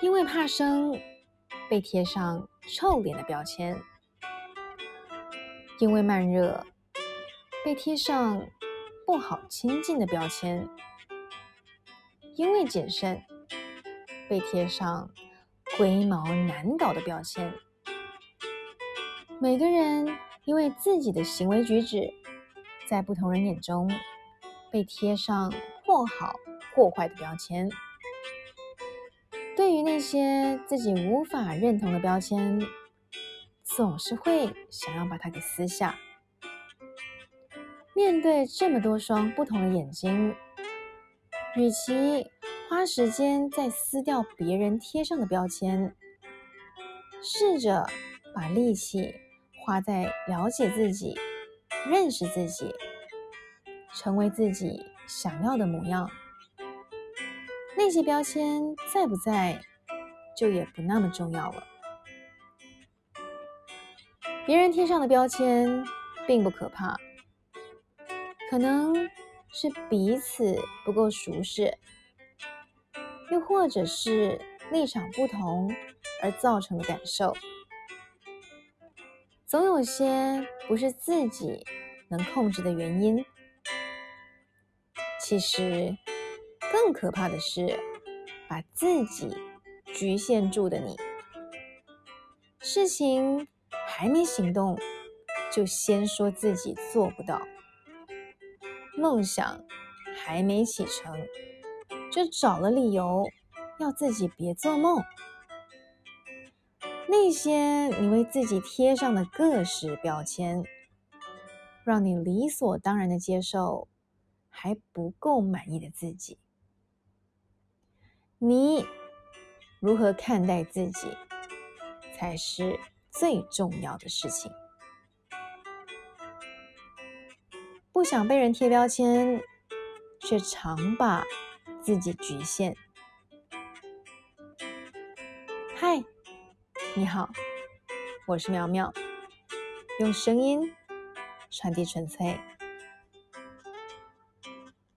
因为怕生被贴上臭脸的标签，因为慢热被贴上不好亲近的标签，因为谨慎被贴上龟毛难搞的标签。每个人因为自己的行为举止，在不同人眼中被贴上或好或坏的标签。对于那些自己无法认同的标签，总是会想要把它给撕下。面对这么多双不同的眼睛，与其花时间在撕掉别人贴上的标签，试着把力气花在了解自己、认识自己、成为自己想要的模样。那些标签在不在，就也不那么重要了。别人贴上的标签并不可怕，可能是彼此不够熟识，又或者是立场不同而造成的感受。总有些不是自己能控制的原因。其实。更可怕的是，把自己局限住的你。事情还没行动，就先说自己做不到；梦想还没启程，就找了理由要自己别做梦。那些你为自己贴上的各式标签，让你理所当然的接受还不够满意的自己。你如何看待自己，才是最重要的事情。不想被人贴标签，却常把自己局限。嗨，你好，我是苗苗，用声音传递纯粹。